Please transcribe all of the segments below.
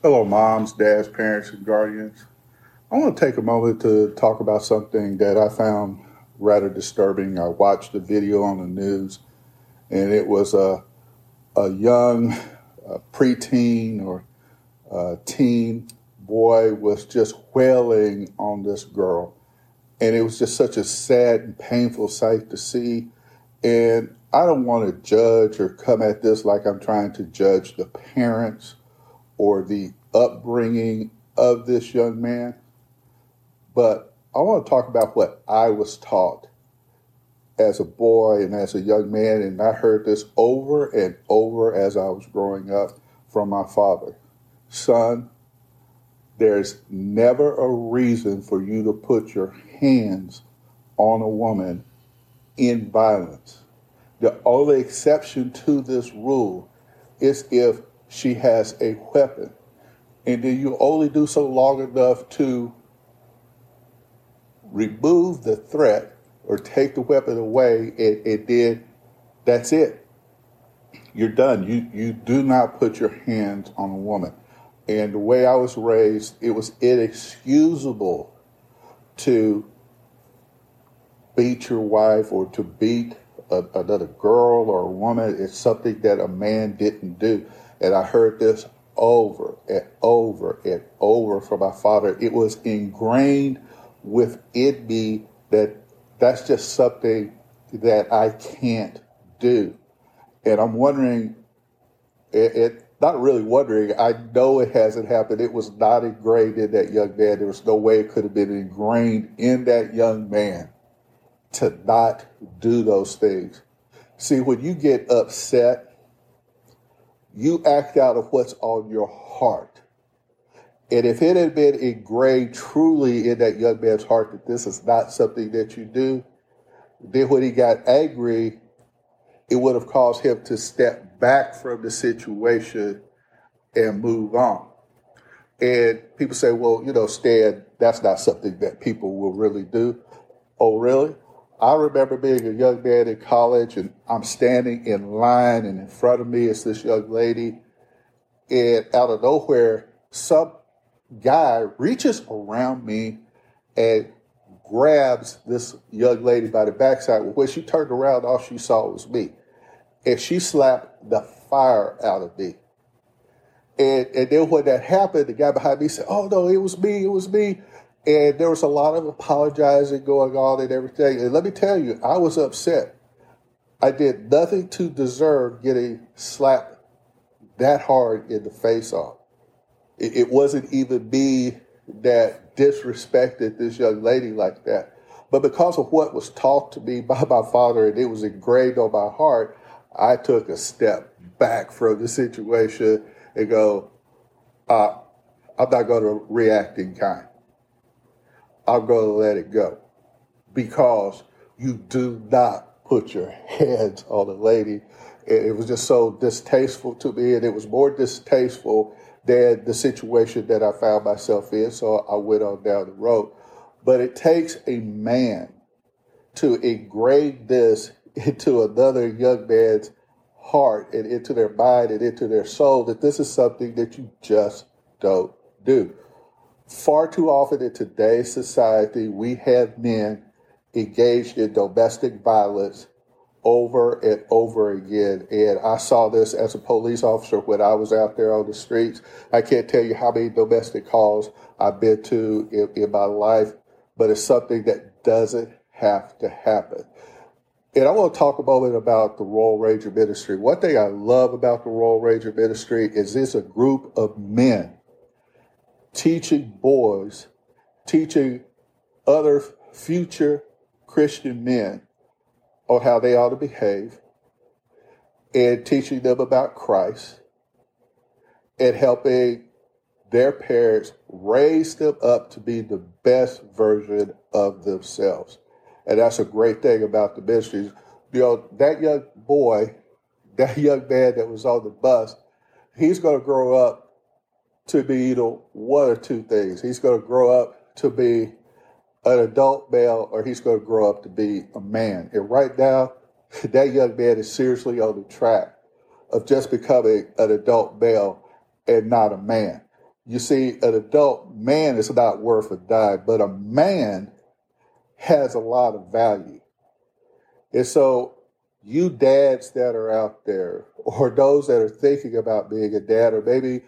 Hello, moms, dads, parents, and guardians. I want to take a moment to talk about something that I found rather disturbing. I watched a video on the news, and it was a, a young a preteen or a teen boy was just wailing on this girl. And it was just such a sad and painful sight to see. And I don't want to judge or come at this like I'm trying to judge the parents or the upbringing of this young man, but I want to talk about what I was taught as a boy and as a young man, and I heard this over and over as I was growing up from my father. Son, there's never a reason for you to put your hands on a woman in violence. The only exception to this rule is if she has a weapon. And then you only do so long enough to remove the threat or take the weapon away, and, and then that's it. You're done. You you do not put your hands on a woman. And the way I was raised, it was inexcusable to beat your wife or to beat a, another girl or a woman. It's something that a man didn't do. And I heard this over and over and over from my father. It was ingrained within me that that's just something that I can't do. And I'm wondering, it, it, not really wondering, I know it hasn't happened. It was not ingrained in that young man. There was no way it could have been ingrained in that young man to not do those things. See, when you get upset you act out of what's on your heart. And if it had been ingrained truly in that young man's heart that this is not something that you do, then when he got angry, it would have caused him to step back from the situation and move on. And people say, well, you know, Stan, that's not something that people will really do. Oh, really? I remember being a young man in college and I'm standing in line and in front of me is this young lady and out of nowhere some guy reaches around me and grabs this young lady by the backside. When she turned around, all she saw was me. And she slapped the fire out of me. And, and then when that happened, the guy behind me said, Oh no, it was me, it was me. And there was a lot of apologizing going on and everything. And let me tell you, I was upset. I did nothing to deserve getting slapped that hard in the face off. It, it wasn't even me that disrespected this young lady like that. But because of what was taught to me by my father and it was engraved on my heart, I took a step back from the situation and go, uh, I'm not going to react in kind. I'm going to let it go because you do not put your hands on a lady. It was just so distasteful to me, and it was more distasteful than the situation that I found myself in. So I went on down the road. But it takes a man to engrave this into another young man's heart and into their mind and into their soul that this is something that you just don't do. Far too often in today's society, we have men engaged in domestic violence over and over again. And I saw this as a police officer when I was out there on the streets. I can't tell you how many domestic calls I've been to in, in my life, but it's something that doesn't have to happen. And I want to talk a moment about the Royal Ranger Ministry. One thing I love about the Royal Ranger Ministry is it's a group of men teaching boys, teaching other future Christian men on how they ought to behave and teaching them about Christ and helping their parents raise them up to be the best version of themselves. And that's a great thing about the ministries. You know, that young boy, that young man that was on the bus, he's going to grow up to be either one or two things. He's going to grow up to be an adult male or he's going to grow up to be a man. And right now, that young man is seriously on the track of just becoming an adult male and not a man. You see, an adult man is not worth a dime, but a man has a lot of value. And so, you dads that are out there, or those that are thinking about being a dad, or maybe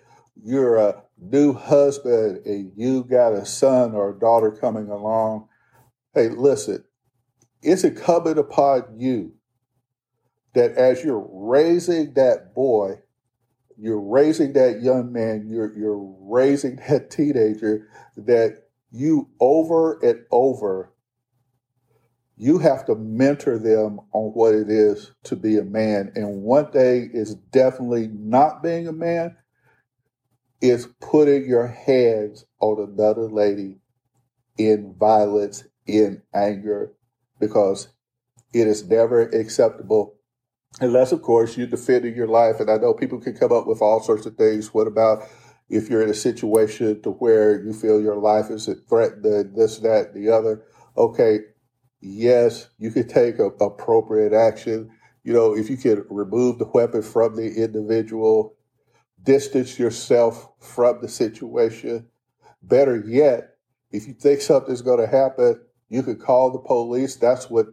you're a new husband and you got a son or a daughter coming along, hey, listen, it's incumbent upon you that as you're raising that boy, you're raising that young man, you're you're raising that teenager, that you over and over, you have to mentor them on what it is to be a man. And one thing is definitely not being a man is putting your hands on another lady in violence, in anger, because it is never acceptable unless, of course, you're defending your life. And I know people can come up with all sorts of things. What about if you're in a situation to where you feel your life is threatened, this, that, the other? Okay, yes, you can take a, appropriate action. You know, if you can remove the weapon from the individual, distance yourself from the situation. Better yet, if you think something's going to happen, you could call the police. That's what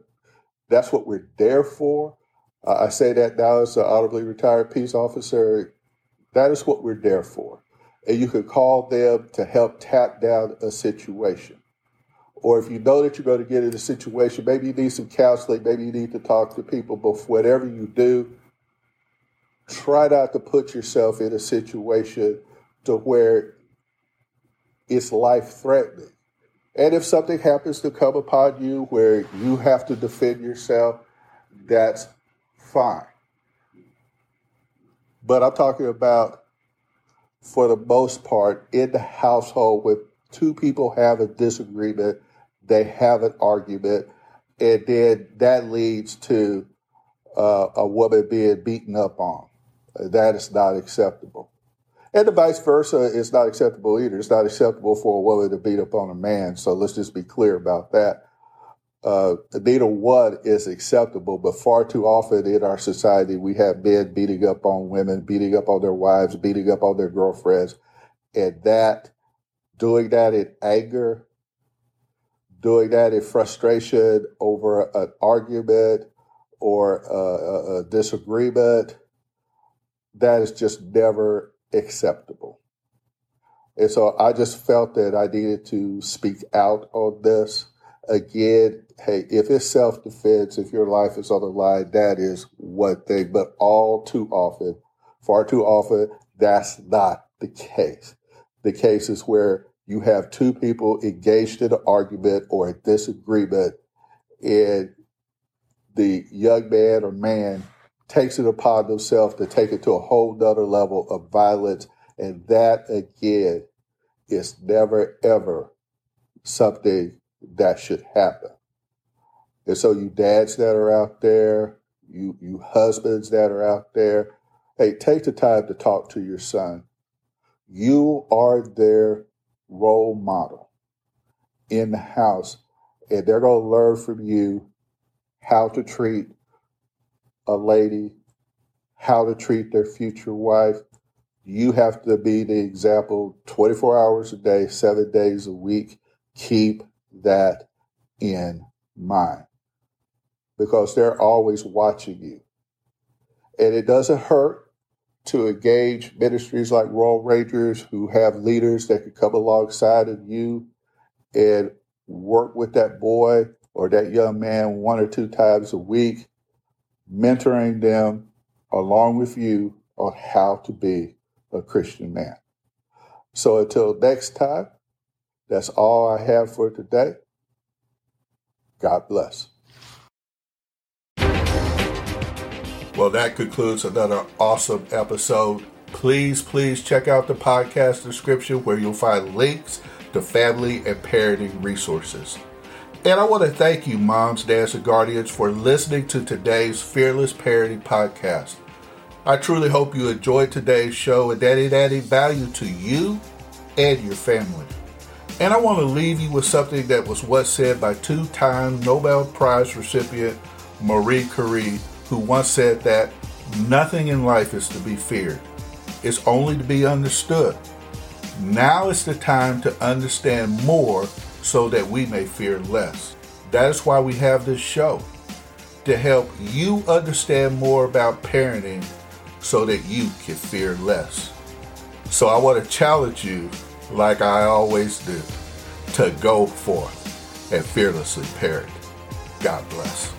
that's what we're there for. Uh, I say that now as an honorably retired peace officer. That is what we're there for. And you could call them to help tap down a situation. Or if you know that you're going to get in a situation, maybe you need some counseling, maybe you need to talk to people, but whatever you do, try not to put yourself in a situation to where it's life threatening. And if something happens to come upon you where you have to defend yourself, that's fine. But I'm talking about, for the most part, in the household, when two people have a disagreement, they have an argument, and then that leads to uh, a woman being beaten up on. That is not acceptable. And the vice versa is not acceptable either. It's not acceptable for a woman to beat up on a man. So let's just be clear about that. Uh, neither one is acceptable, but far too often in our society, we have men beating up on women, beating up on their wives, beating up on their girlfriends. And that, doing that in anger, doing that in frustration over an argument or a, a disagreement, that is just never acceptable. And so I just felt that I needed to speak out on this. Again, hey, if it's self defense, if your life is on the line, that is one thing. But all too often, far too often, that's not the case. The case is where you have two people engaged in an argument or a disagreement, and the young man or man takes it upon themselves to take it to a whole nother level of violence. And that again is never ever something that should happen. And so you dads that are out there, you you husbands that are out there, hey, take the time to talk to your son. You are their role model in the house, and they're going to learn from you how to treat a lady how to treat their future wife. You have to be the example 24 hours a day, seven days a week. Keep that in mind. because they're always watching you. And it doesn't hurt to engage ministries like Royal Rangers who have leaders that can come alongside of you and work with that boy or that young man one or two times a week, mentoring them along with you on how to be a Christian man. So until next time, that's all I have for today. God bless. Well, that concludes another awesome episode. Please, please check out the podcast description where you'll find links to family and parenting resources. And I want to thank you, moms, dads, and guardians, for listening to today's Fearless Parenting Podcast. I truly hope you enjoyed today's show and that it added value to you and your family. And I want to leave you with something that was once said by two time Nobel Prize recipient Marie Curie, who once said that nothing in life is to be feared, it's only to be understood. Now is the time to understand more so that we may fear less. That is why we have this show to help you understand more about parenting so that you can fear less. So I want to challenge you like I always do, to go forth and fearlessly parent. God bless.